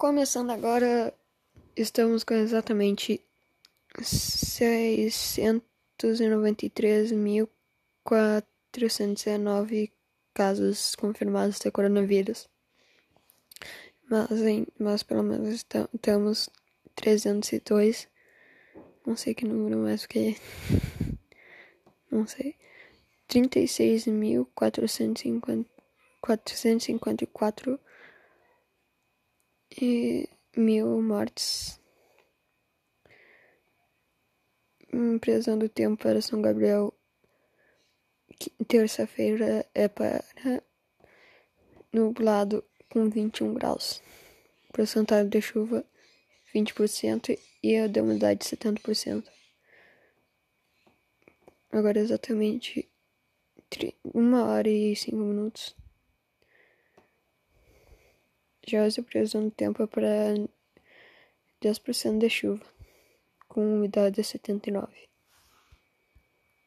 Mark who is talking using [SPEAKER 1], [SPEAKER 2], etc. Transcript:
[SPEAKER 1] Começando agora, estamos com exatamente 693.419 casos confirmados de coronavírus. Mas, em, mas pelo menos estamos 302. Não sei que número mais, porque. Não sei. 36.454 e mil mortes. Previsão do tempo para São Gabriel. Terça-feira é para nublado com 21 graus. Porcentagem de chuva 20% e a da umidade 70%. Agora exatamente uma hora e cinco minutos. A previsão do tempo é para 10% de chuva, com umidade de 79%.